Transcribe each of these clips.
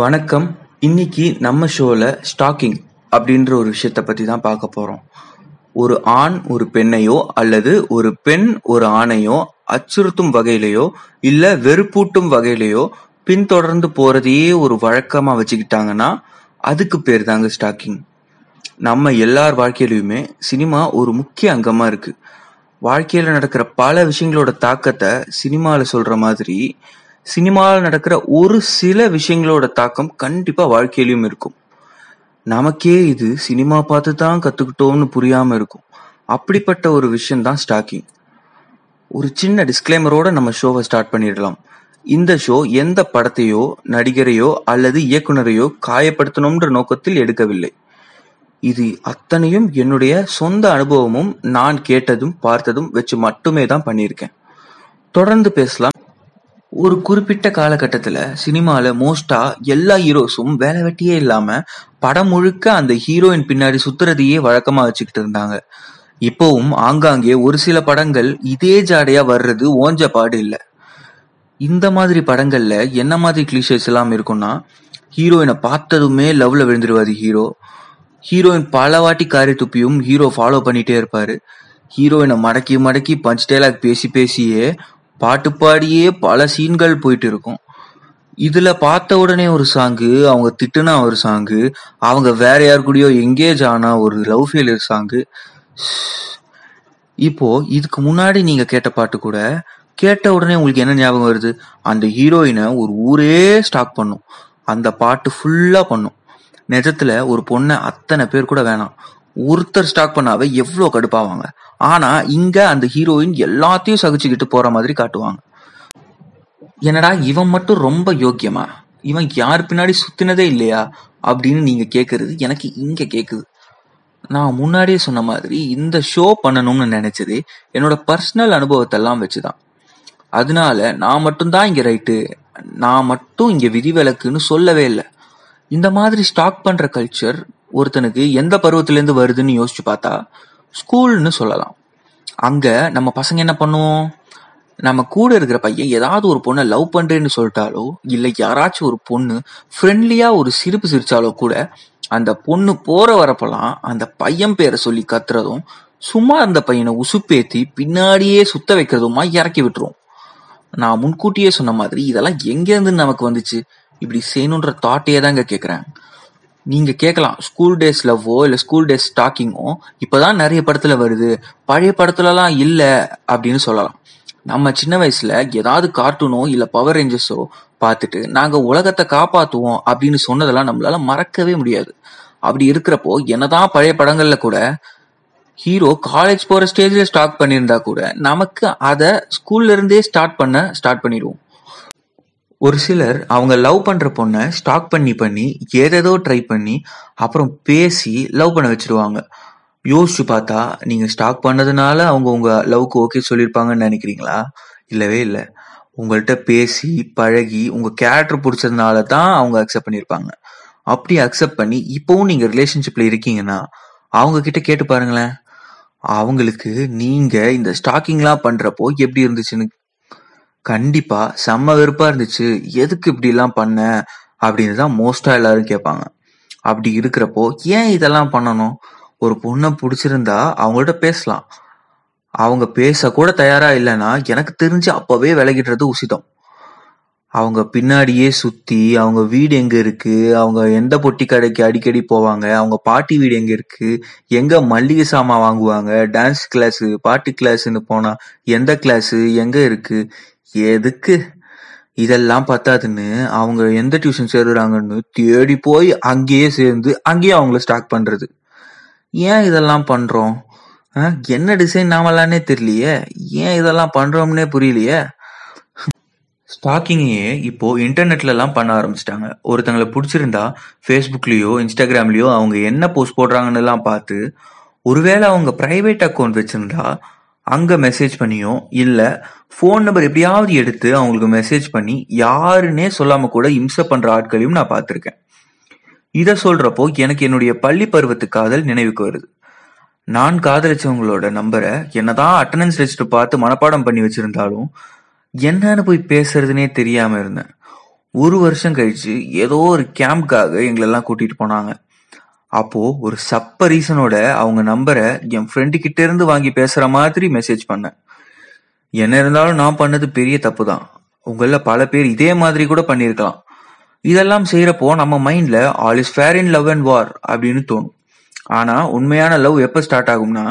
வணக்கம். இன்னைக்கு நம்ம ஷோவில் ஸ்டாக்கிங் அப்படின்ற ஒரு விஷயத்த பற்றி தான் பார்க்க போகிறோம் ஒரு ஆண் ஒரு பெண்ணையோ அல்லது ஒரு பெண் ஒரு ஆணையோ அச்சுறுத்தும் வகையிலையோ இல்லை வெறுப்பூட்டும் வகையிலையோ பின்தொடர்ந்து போகிறதையே ஒரு வழக்கமாக வச்சுக்கிட்டாங்கன்னா அதுக்கு பேர் தாங்க ஸ்டாக்கிங். நம்ம எல்லார் வாழ்க்கையிலையுமே சினிமா ஒரு முக்கிய அங்கமாக இருக்குது வாழ்க்கையில் நடக்கிற பல விஷயங்களோட தாக்கத்தை சினிமாவில் சொல்கிற மாதிரி சினிமாவில் நடக்கிற ஒரு சில விஷயங்களோட தாக்கம் கண்டிப்பா வாழ்க்கையிலும் இருக்கும். நமக்கே இது சினிமா பார்த்து தான் கத்துக்கிட்டோம்னு புரியாம இருக்கும். அப்படிப்பட்ட ஒரு விஷயம் தான் ஸ்டாக்கிங் ஒரு சின்ன டிஸ்க்ளைமரோட நம்ம ஷோவை ஸ்டார்ட் பண்ணிடலாம். இந்த ஷோ எந்த படத்தையோ நடிகரையோ அல்லது இயக்குனரையோ காயப்படுத்தணும்ன்ற நோக்கத்தில் எடுக்கவில்லை. இது அத்தனையும் என்னுடைய சொந்த அனுபவமும் நான் கேட்டதும் பார்த்ததும் வச்சு மட்டுமே தான் பண்ணியிருக்கேன். தொடர்ந்து பேசலாம். ஒரு குறிப்பிட்ட காலகட்டத்துல சினிமால மோஸ்டா எல்லா ஹீரோஸும் வேலை வெட்டியே இல்லாம படம் முழுக்க அந்த ஹீரோயின் பின்னாடி சுத்துறதையே வழக்கமா வச்சுக்கிட்டு இருந்தாங்க. இப்போவும் ஆங்காங்கே ஒரு சில படங்கள் இதே ஜாடையா வர்றது ஓஞ்ச பாடு இல்ல. இந்த மாதிரி படங்கள்ல என்ன மாதிரி கிளிஷேஸ் எல்லாம் இருக்கும்னா ஹீரோயினை பார்த்ததுமே லவ்ல விழுந்துருவாரு ஹீரோ. ஹீரோயின் பல வாட்டி காரி துப்பியும் ஹீரோ ஃபாலோ பண்ணிட்டே இருப்பாரு. ஹீரோயினை மடக்கி மடக்கி பஞ்ச் டைலாக் பேசி பேசியே பாட்டு பாடியே பல சீன்கள் போயிட்டு இருக்கும் இதுல பார்த்த உடனே ஒரு சாங்கு அவங்க திட்டுனா ஒரு சாங்கு அவங்க வேற யார் கூடயோ எங்கேஜ் ஆனா ஒரு லவ் ஃபெயிலியர் சாங்கு. இப்போ இதுக்கு முன்னாடி நீங்க கேட்ட பாட்டு கூட கேட்ட உடனே உங்களுக்கு என்ன ஞாபகம் வருது? அந்த ஹீரோயினை ஒரு ஊரே ஸ்டாக் பண்ணும். அந்த பாட்டு ஃபுல்லா பண்ணும். நிஜத்துல ஒரு பொண்ணை அத்தனை பேர் கூட வேணாம். ஒருத்தர் ஸ்டாக் பண்ணாவே எவ்வளோ கடுப்பாவாங்க. ஆனா இங்க அந்த ஹீரோயின் எல்லாத்தையும் சகிச்சுக்கிட்டு போற மாதிரி காட்டுவாங்க. என்னடா இவன் மட்டும் ரொம்ப யோக்கியமா? இவன் யார் பின்னாடி சுத்தினதே இல்லையா? அப்படின்னு நீங்க கேக்குறது எனக்கு இங்க கேக்குது. நான் முன்னாடியே சொன்ன மாதிரி இந்த ஷோ பண்ணணும்னு நினைச்சது என்னோட பர்சனல் அனுபவத்தெல்லாம் வச்சுதான். அதனால நான் மட்டும்தான் இங்க ரைட்டு நான் மட்டும் இங்க விதிவிலக்குன்னு சொல்லவே இல்லை. இந்த மாதிரி ஸ்டாக் பண்ற கல்ச்சர் ஒருத்தனுக்கு எந்த பருவத்திலேருந்து வருதுன்னு யோசிச்சு பார்த்தா ஸ்கூல்னு சொல்லலாம். அங்கே நம்ம பசங்க என்ன பண்ணுவோம்? நம்ம கூட இருக்கிற பையன் ஏதாவது ஒரு பொண்ணை லவ் பண்றேன்னு சொல்லிட்டாலோ இல்லை யாராச்சும் ஒரு பொண்ணு ஃப்ரெண்ட்லியா ஒரு சிரிப்பு சிரிச்சாலோ கூட அந்த பொண்ணு போற வரப்பெல்லாம் அந்த பையன் பேரை சொல்லி கத்துறதும் சும்மா அந்த பையனை உசுப்பேத்தி பின்னாடியே சுத்த வைக்கிறதுமா இறக்கி விட்டுரும். நான் முன்கூட்டியே சொன்ன மாதிரி இதெல்லாம் எங்க இருந்து நமக்கு வந்துச்சு. இப்படி செய்யணுன்ற தாட்டையே தாங்க கேக்குறேன். நீங்க கேட்கலாம் ஸ்கூல் டேஸ் லவ்வோ இல்ல ஸ்கூல் டேஸ் ஸ்டாக்கிங்கோ இப்பதான் நிறைய படத்துல வருது. பழைய படத்துலலாம் இல்ல அப்படின்னு சொல்லலாம். நம்ம சின்ன வயசுல ஏதாவது கார்ட்டூனோ இல்ல பவர் ரேஞ்சர்ஸோ பார்த்துட்டு நாங்க உலகத்தை காப்பாத்துவோம் அப்படின்னு சொன்னதெல்லாம் நம்மளால மறக்கவே முடியாது. அப்படி இருக்கிறப்போ என்னதான் பழைய படங்கள்ல கூட ஹீரோ காலேஜ் போற ஸ்டேஜ்ல ஸ்டார்ட் பண்ணியிருந்தா கூட நமக்கு அதை ஸ்கூல்ல இருந்தே ஸ்டார்ட் பண்ண ஸ்டார்ட் பண்ணிடுவோம். ஒரு சிலர் அவங்க லவ் பண்ற பொண்ணை ஸ்டாக் பண்ணி பண்ணி ஏதேதோ ட்ரை பண்ணி அப்புறம் பேசி லவ் பண்ண வச்சிருவாங்க. யோசிச்சு பார்த்தா நீங்க ஸ்டாக் பண்ணதுனால அவங்க உங்க லவ்க்கு ஓகே சொல்லியிருப்பாங்கன்னு நினைக்கிறீங்களா? இல்லவே இல்லை. உங்கள்கிட்ட பேசி பழகி உங்க கேரக்டர் பிடிச்சதுனால தான் அவங்க அக்செப்ட் பண்ணியிருப்பாங்க. அப்படி அக்செப்ட் பண்ணி இப்போவும் நீங்க ரிலேஷன்ஷிப்ல இருக்கீங்கன்னா அவங்க கிட்ட கேட்டு பாருங்களேன். அவங்களுக்கு நீங்க இந்த ஸ்டாக்கிங்லாம் பண்றப்போ எப்படி இருந்துச்சுன்னு கண்டிப்பா செம்ம வெறுப்பா இருந்துச்சு. எதுக்கு இப்படி எல்லாம் பண்ண? அப்படின்னு தான் மோஸ்டா எல்லாரும் கேட்பாங்க. அப்படி இருக்கிறப்போ ஏன் இதெல்லாம் பண்ணணும்? ஒரு பொண்ணை பிடிச்சிருந்தா அவங்கள்ட்ட பேசலாம். அவங்க பேச கூட தயாரா இல்லைன்னா எனக்கு தெரிஞ்சு அப்பவே விலகிடுறது உசிதம். அவங்க பின்னாடியே சுத்தி அவங்க வீடு எங்க இருக்கு? அவங்க எந்த பொட்டி கடைக்கு அடிக்கடி போவாங்க? அவங்க பாட்டி வீடு எங்க இருக்கு? எங்க மல்லிகை சாமான் வாங்குவாங்க? டான்ஸ் கிளாஸ் பாட்டு கிளாஸ்ன்னு போனா எந்த கிளாஸ் எங்க இருக்கு? எதுக்கு? இதெல்லாம் பத்தாதுன்னு அவங்க எந்த டியூஷன் சேருறாங்கன்னு தேடி போய் அங்கேயே சேர்ந்து அங்கேயே அவங்கள ஸ்டாக் பண்றது. ஏன் இதெல்லாம் பண்றோம்? என்ன டிசைன் நாமலானே தெரியலையே. ஏன் இதெல்லாம் பண்றோம்னே புரியலையே. ஸ்டாக்கிங்கையே இப்போ இன்டர்நெட்ல எல்லாம் பண்ண ஆரம்பிச்சிட்டாங்க. ஒருத்தங்களை பிடிச்சிருந்தா ஃபேஸ்புக்லயோ இன்ஸ்டாகிராம்லயோ அவங்க என்ன போஸ்ட் போடுறாங்கன்னு எல்லாம் பார்த்து ஒருவேளை அவங்க ப்ரைவேட் அக்கௌண்ட் வச்சிருந்தா அங்க மெசேஜ் பண்ணியோ இல்ல ஃபோன் நம்பர் எப்படியாவது எடுத்து அவங்களுக்கு மெசேஜ் பண்ணி யாருன்னே சொல்லாம கூட இம்சை பண்ற ஆட்களையும் நான் பார்த்திருக்கேன். இத சொல்றப்போ எனக்கு என்னுடைய பள்ளி பருவத்து காதல் நினைவுக்கு வருது. நான் காதலிச்சவங்களோட நம்பரை என்னதான் அட்டண்டன்ஸ் ரெஜிஸ்டர் பார்த்து மனப்பாடம் பண்ணி வச்சிருந்தாலும் என்னன்னு போய் பேசுறதுனே தெரியாம இருந்தேன். ஒரு வருஷம் கழிச்சு ஏதோ ஒரு கேம்ப்காக எங்களெல்லாம் கூட்டிட்டு போனாங்க. அப்போ ஒரு சப்ப ரீசனோட அவங்க நம்பரை என் ஃப்ரெண்டு கிட்ட இருந்து வாங்கி பேசுற மாதிரி மெசேஜ் பண்ணேன். என்ன இருந்தாலும் நான் பண்ணது பெரிய தப்பு தான் உங்கள பல பேர் இதே மாதிரி கூட பண்ணியிருக்கலாம். இதெல்லாம் செய்யறப்போ நம்ம மைண்ட்ல all is fair in love and war அப்படின்னு தோணும். ஆனா உண்மையான லவ் எப்ப ஸ்டார்ட் ஆகும்னா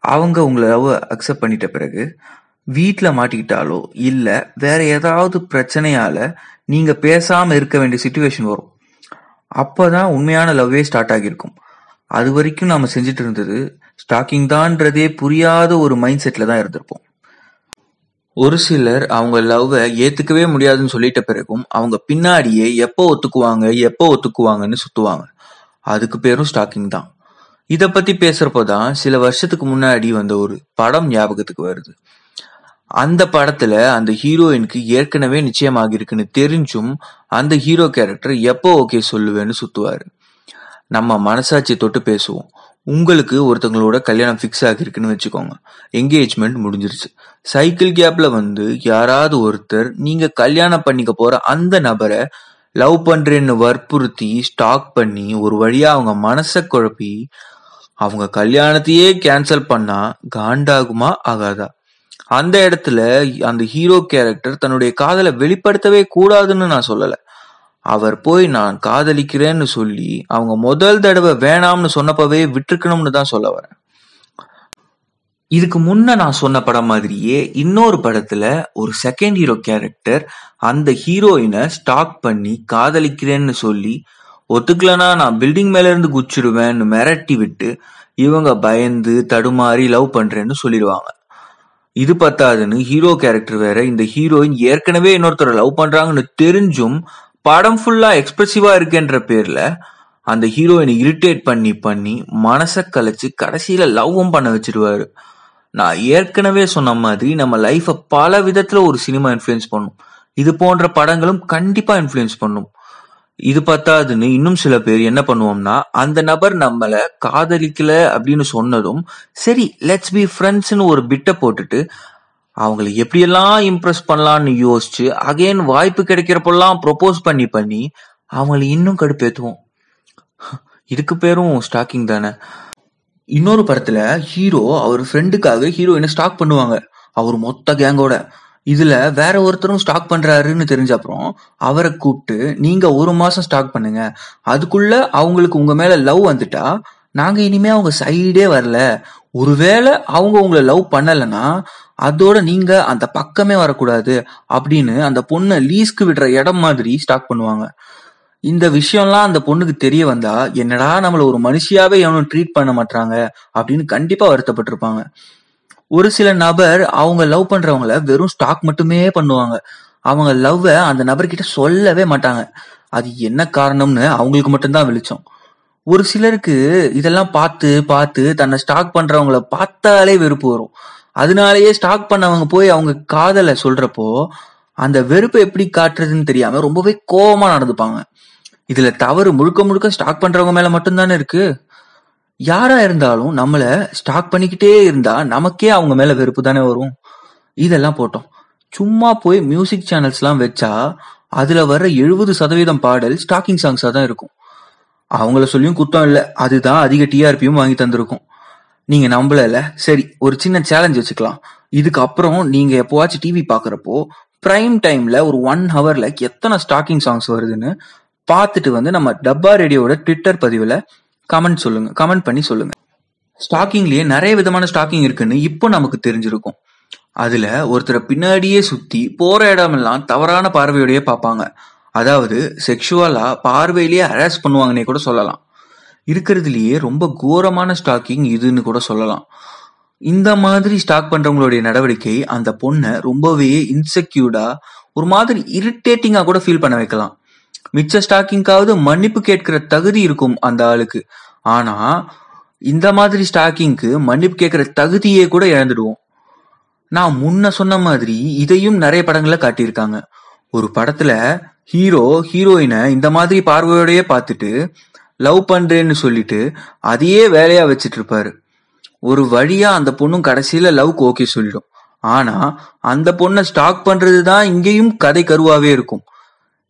அவங்க உங்களை லவ் அக்செப்ட் பண்ணிட்ட பிறகு வீட்டில் மாட்டிக்கிட்டாலோ இல்லை வேற ஏதாவது பிரச்சனையால நீங்க பேசாம இருக்க வேண்டிய சுச்சுவேஷன் வரும். அப்பதான் உண்மையான லவ்வே ஸ்டார்ட் ஆகியிருக்கும். அது வரைக்கும் நாம செஞ்சுட்டு இருந்தது ஸ்டாக்கிங் தான்றதே புரியாத ஒரு மைண்ட் செட்ல தான் இருந்திருப்போம். ஒரு சிலர் அவங்க லவ்வை ஏத்துக்கவே முடியாதுன்னு சொல்லிட்ட பிறகும் அவங்க பின்னாடியே எப்போ ஒத்துக்குவாங்க எப்போ ஒத்துக்குவாங்கன்னு சுத்துவாங்க. அதுக்கு பேரும் ஸ்டாக்கிங் தான். இத பத்தி பேசுறப்போ தான் சில வருஷத்துக்கு முன்னாடி வந்த ஒரு படம் ஞாபகத்துக்கு வருது. அந்த படத்துல அந்த ஹீரோயினுக்கு ஏற்கனவே நிச்சயமாகி இருக்குன்னு தெரிஞ்சும் அந்த ஹீரோ கேரக்டர் எப்போ ஓகே சொல்லுவேன்னு சுத்துவாரு. நம்ம மனசாட்சி தொட்டு பேசுவோம். உங்களுக்கு ஒருத்தங்களோட கல்யாணம் ஃபிக்ஸ் ஆகிருக்குன்னு வச்சுக்கோங்க. என்கேஜ்மெண்ட் முடிஞ்சிருச்சு. சைக்கிள் கேப்ல வந்து யாராவது ஒருத்தர் நீங்க கல்யாணம் பண்ணிக்க போற அந்த நபரை லவ் பண்றேன்னு வற்புறுத்தி ஸ்டாக் பண்ணி ஒரு வழியா அவங்க மனசை குழப்பி அவங்க கல்யாணத்தையே கேன்சல் பண்ணா காண்டாகுமா ஆகாதா? அந்த இடத்துல அந்த ஹீரோ கேரக்டர் தன்னுடைய காதலை வெளிப்படுத்தவே கூடாதுன்னு நான் சொல்லல. அவர் போய் நான் காதலிக்கிறேன்னு சொல்லி அவங்க முதல் தடவை வேணாம்னு சொன்னப்பவே விட்டுருக்கணும்னு தான் சொல்ல வரேன். இதுக்கு முன்ன நான் சொன்ன படம் மாதிரியே இன்னொரு படத்துல ஒரு செகண்ட் ஹீரோ கேரக்டர் அந்த ஹீரோயினை ஸ்டாக் பண்ணி காதலிக்கிறேன்னு சொல்லி ஒத்துக்கலனா நான் பில்டிங் மேல இருந்து குச்சிடுவேன்னு மிரட்டி விட்டு இவங்க பயந்து தடுமாறி லவ் பண்றேன்னு சொல்லிடுவாங்க. இது பத்தாதுன்னு ஹீரோ கேரக்டர் வேற இந்த ஹீரோயின் ஏற்கனவே இன்னொருத்தரை லவ் பண்றாங்கன்னு தெரிஞ்சும் படம் ஃபுல்லா எக்ஸ்பிரசிவா இருக்கேன்ற பேர்ல அந்த ஹீரோயினை இரிட்டேட் பண்ணி பண்ணி மனசை கலைச்சு கடைசியில லவ்வும் பண்ண வச்சிருவாரு. நான் ஏற்கனவே சொன்ன மாதிரி நம்ம லைஃப்பை பல விதத்துல ஒரு சினிமா இன்ஃப்ளூயன்ஸ் பண்ணும். இது போன்ற படங்களும் கண்டிப்பா இன்ஃப்ளூயன்ஸ் பண்ணும். இது பத்தாதுன்னு இன்னும் சில பேர் என்ன பண்ணுவோம்னா அந்த நபர் நம்மள காதலிக்கல அப்படின்னு சொன்னதும் சரி லெட்ஸ் பி ஃப்ரெண்ட்ஸ்னு ஒரு பிட்டை போட்டுட்டு அவங்கள எப்படியெல்லாம் இம்ப்ரெஸ் பண்ணலாம்னு யோசிச்சு அகைன் வாய்ப்பு கிடைக்கிறப்பெல்லாம் ப்ரொபோஸ் பண்ணி பண்ணி அவங்கள இன்னும் கடுப்பேற்றுவோம் இதுக்கு பேரும் ஸ்டாக்கிங் தானே. இன்னொரு படத்துல ஹீரோ அவர் ஃப்ரெண்டுக்காக ஹீரோயினை ஸ்டாக் பண்ணுவாங்க. அவர் மொத்த கேங்கோட இதுல வேற ஒருத்தரும் ஸ்டாக் பண்றாருன்னு தெரிஞ்ச அப்புறம் அவரை கூப்பிட்டு நீங்க ஒரு மாசம் ஸ்டாக் பண்ணுங்க. அதுக்குள்ள அவங்களுக்கு உங்க மேல லவ் வந்துட்டா நாங்க இனிமே அவங்க சைடே வரல. ஒருவேளை அவங்க உங்களை லவ் பண்ணலைன்னா அதோட நீங்க அந்த பக்கமே வரக்கூடாது அப்படின்னு அந்த பொண்ணை லீஸ்க்கு விடுற இடம் மாதிரி ஸ்டாக் பண்ணுவாங்க. இந்த விஷயம்லாம் அந்த பொண்ணுக்கு தெரிய வந்தா என்னடா நம்மள ஒரு மனுஷியாவே எவனும் ட்ரீட் பண்ண மாட்டாங்க அப்படின்னு கண்டிப்பா வருத்தப்பட்டிருப்பாங்க. ஒரு சில நபர் அவங்க லவ் பண்றவங்கள வெறும் ஸ்டாக் மட்டுமே பண்ணுவாங்க. அவங்க லவ்வை அந்த நபர்கிட்ட சொல்லவே மாட்டாங்க. அது என்ன காரணம்னு அவங்களுக்கு மட்டும்தான் வெளிச்சம். ஒரு சிலருக்கு இதெல்லாம் பார்த்து பார்த்து தன்னை ஸ்டாக் பண்றவங்கள பார்த்தாலே வெறுப்பு வரும். அதனாலேயே ஸ்டாக் பண்ணவங்க போய் அவங்க காதலை சொல்றப்போ அந்த வெறுப்பை எப்படி காட்டுறதுன்னு தெரியாம ரொம்பவே கோபமா நடந்துப்பாங்க. இதுல தவறு முழுக்க முழுக்க ஸ்டாக் பண்றவங்க மேல மட்டும்தானே இருக்கு? யாரா இருந்தாலும் நம்மள ஸ்டாக் பண்ணிக்கிட்டே இருந்தா நமக்கே அவங்க மேல வெறுப்பு தானே வரும். இதெல்லாம் போட்டோம். சும்மா போய் மியூசிக் சேனல்ஸ் எல்லாம் வச்சா அதுல வர்ற எழுபது சதவீதம் பாடல் ஸ்டாக்கிங் சாங்ஸா தான் இருக்கும். அவங்கள சொல்லியும் குத்தம் இல்லை. அதுதான் அதிக டிஆர்பியும் வாங்கி தந்திருக்கும். நீங்க நம்பலல. சரி ஒரு சின்ன சேலஞ்ச் வச்சுக்கலாம். இதுக்கு அப்புறம் நீங்க எப்போவாச்சும் டிவி பாக்குறப்போ பிரைம் டைம்ல ஒரு ஒன் ஹவர்ல எத்தனை ஸ்டாக்கிங் சாங்ஸ் வருதுன்னு பார்த்துட்டு வந்து நம்ம டப்பா ரேடியோட ட்விட்டர் பதிவுல கமெண்ட் சொல்லுங்க. கமெண்ட் பண்ணி சொல்லுங்க. ஸ்டாக்கிங்லயே நிறைய விதமான ஸ்டாக்கிங் இருக்குன்னு இப்போ நமக்கு தெரிஞ்சிருக்கும். அதுல ஒருத்தரை பின்னாடியே சுத்தி போற இடமெல்லாம் தவறான பார்வையோடயே பார்ப்பாங்க. அதாவது செக்ஷுவலா பார்வையிலேயே ஹராஸ் பண்ணுவாங்கன்னே கூட சொல்லலாம். இருக்கிறதுலயே ரொம்ப கோரமான ஸ்டாக்கிங் இதுன்னு கூட சொல்லலாம். இந்த மாதிரி ஸ்டாக் பண்றவங்களுடைய நடவடிக்கை அந்த பொண்ணை ரொம்பவே இன்செக்யூர்டா ஒரு மாதிரி இரிட்டேட்டிங்கா கூட ஃபீல் பண்ண வைக்கலாம். மிச்ச ஸ்டாக்கிங்காவது மன்னிப்பு கேட்கிற தகுதி இருக்கும் அந்த ஆளுக்கு. ஆனா இந்த மாதிரி ஸ்டாக்கிங்க்கு மன்னிப்பு கேட்கிற தகுதியே கூட இழந்துடுவோம். நான் முன்ன சொன்ன மாதிரி இதையும் நிறைய படங்கள்ல காட்டியிருக்காங்க. ஒரு படத்துல ஹீரோ ஹீரோயினை இந்த மாதிரி பார்வையோடயே பார்த்துட்டு லவ் பண்றேன்னு சொல்லிட்டு அதையே வேலையா வச்சிட்டு இருப்பாரு ஒரு வழியா அந்த பொண்ணும் கடைசியில லவ்க்கு ஓகே சொல்லிடும். ஆனா அந்த பொண்ணை ஸ்டாக் பண்றது தான் இங்கேயும் கதை கருவாவே இருக்கும்.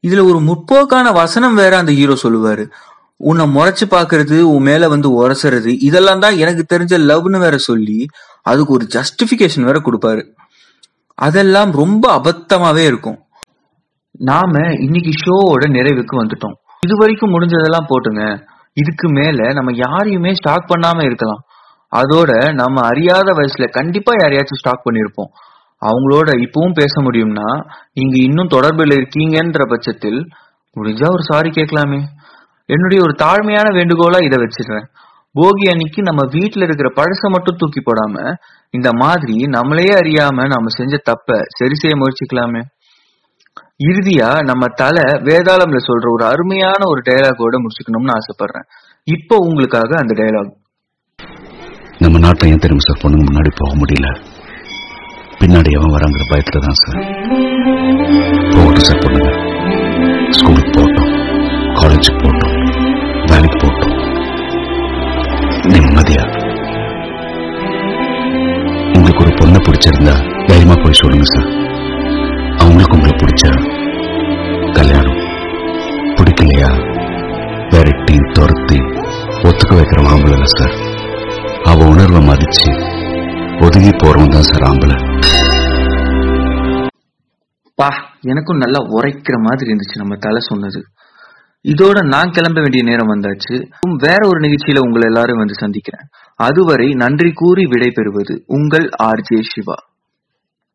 இதுல ஒரு முற்போக்கான வசனம் வேற அந்த ஹீரோ சொல்லுவாரு. உன்னை முறைச்சு பாக்குறது உன் மேல வந்து உரசுறது இதெல்லாம் தான் எனக்கு தெரிஞ்ச லவ்னு வேற சொல்லி அதுக்கு ஒரு ஜஸ்டிபிகேஷன் வேற கொடுப்பாரு. அதெல்லாம் ரொம்ப அபத்தமாவே இருக்கும். நாம இன்னைக்கு ஷோவோட நிறைவுக்கு வந்துட்டோம். இது வரைக்கும் முடிஞ்சதெல்லாம் போட்டுங்க. இதுக்கு மேல நம்ம யாரையுமே ஸ்டாக் பண்ணாம இருக்கலாம். அதோட நம்ம அறியாத வயசுல கண்டிப்பா யாரையாச்சும் ஸ்டாக் பண்ணிருப்போம். அவங்களோட இப்பவும் பேச முடியும்னா நீங்க இன்னும் தொடர்பில் இருக்கீங்கன்ற பட்சத்தில் முடிஞ்சா ஒரு சாரி கேட்கலாமே. என்னுடைய ஒரு தாழ்மையான வேண்டுகோளா இதை வச்சிடுறேன். போகி அன்னைக்கு நம்ம வீட்டுல இருக்கிற பழச மட்டும் தூக்கி போடாம இந்த மாதிரி நம்மளே அறியாம நாம செஞ்ச தப்ப சரி செய்ய முயற்சிக்கலாமே. இறுதியா நம்ம தலை வேதாளம்ல சொல்ற ஒரு அருமையான ஒரு டயலாகோட முடிச்சுக்கணும்னு ஆசைப்படுறேன். இப்போ உங்களுக்காக அந்த டயலாக் நம்ம நாட்டில் ஏன் தெரியும் சார் பொண்ணுங்க முன்னாடி போக முடியல? பின்னாடி எவன் வராங்கிற பயத்துல தான் சார். போகட்டும் சார் பண்ணுங்க. ஸ்கூலுக்கு போகட்டும் காலேஜுக்கு போகட்டும் வேலைக்கு போட்டோம். நிம்மதியா. உங்களுக்கு ஒரு பொண்ணை பிடிச்சிருந்தா தைரியமா போய் சொல்லுங்க சார். அவங்களுக்கு உங்களை பிடிச்சா கல்யாணம். பிடிக்கலையா? விரட்டி துரத்தி ஒத்துக்க வைக்கிற ஆம்பளை சார். அவ உணர்வை மதிச்சு ஒதுங்கி போறவன் தான் சார் ஆம்பளை. பா எனக்கும் நல்லா உரைக்கிற மாதிரி இருந்துச்சு நம்ம தலை சொன்னது. இதோட நான் கிளம்ப வேண்டிய நேரம் வந்தாச்சு. வேற ஒரு நிகழ்ச்சியில உங்களை எல்லாரும் வந்து சந்திக்கிறேன். அதுவரை நன்றி கூறி விடை பெறுவது உங்கள் ஆர்ஜே சிவா.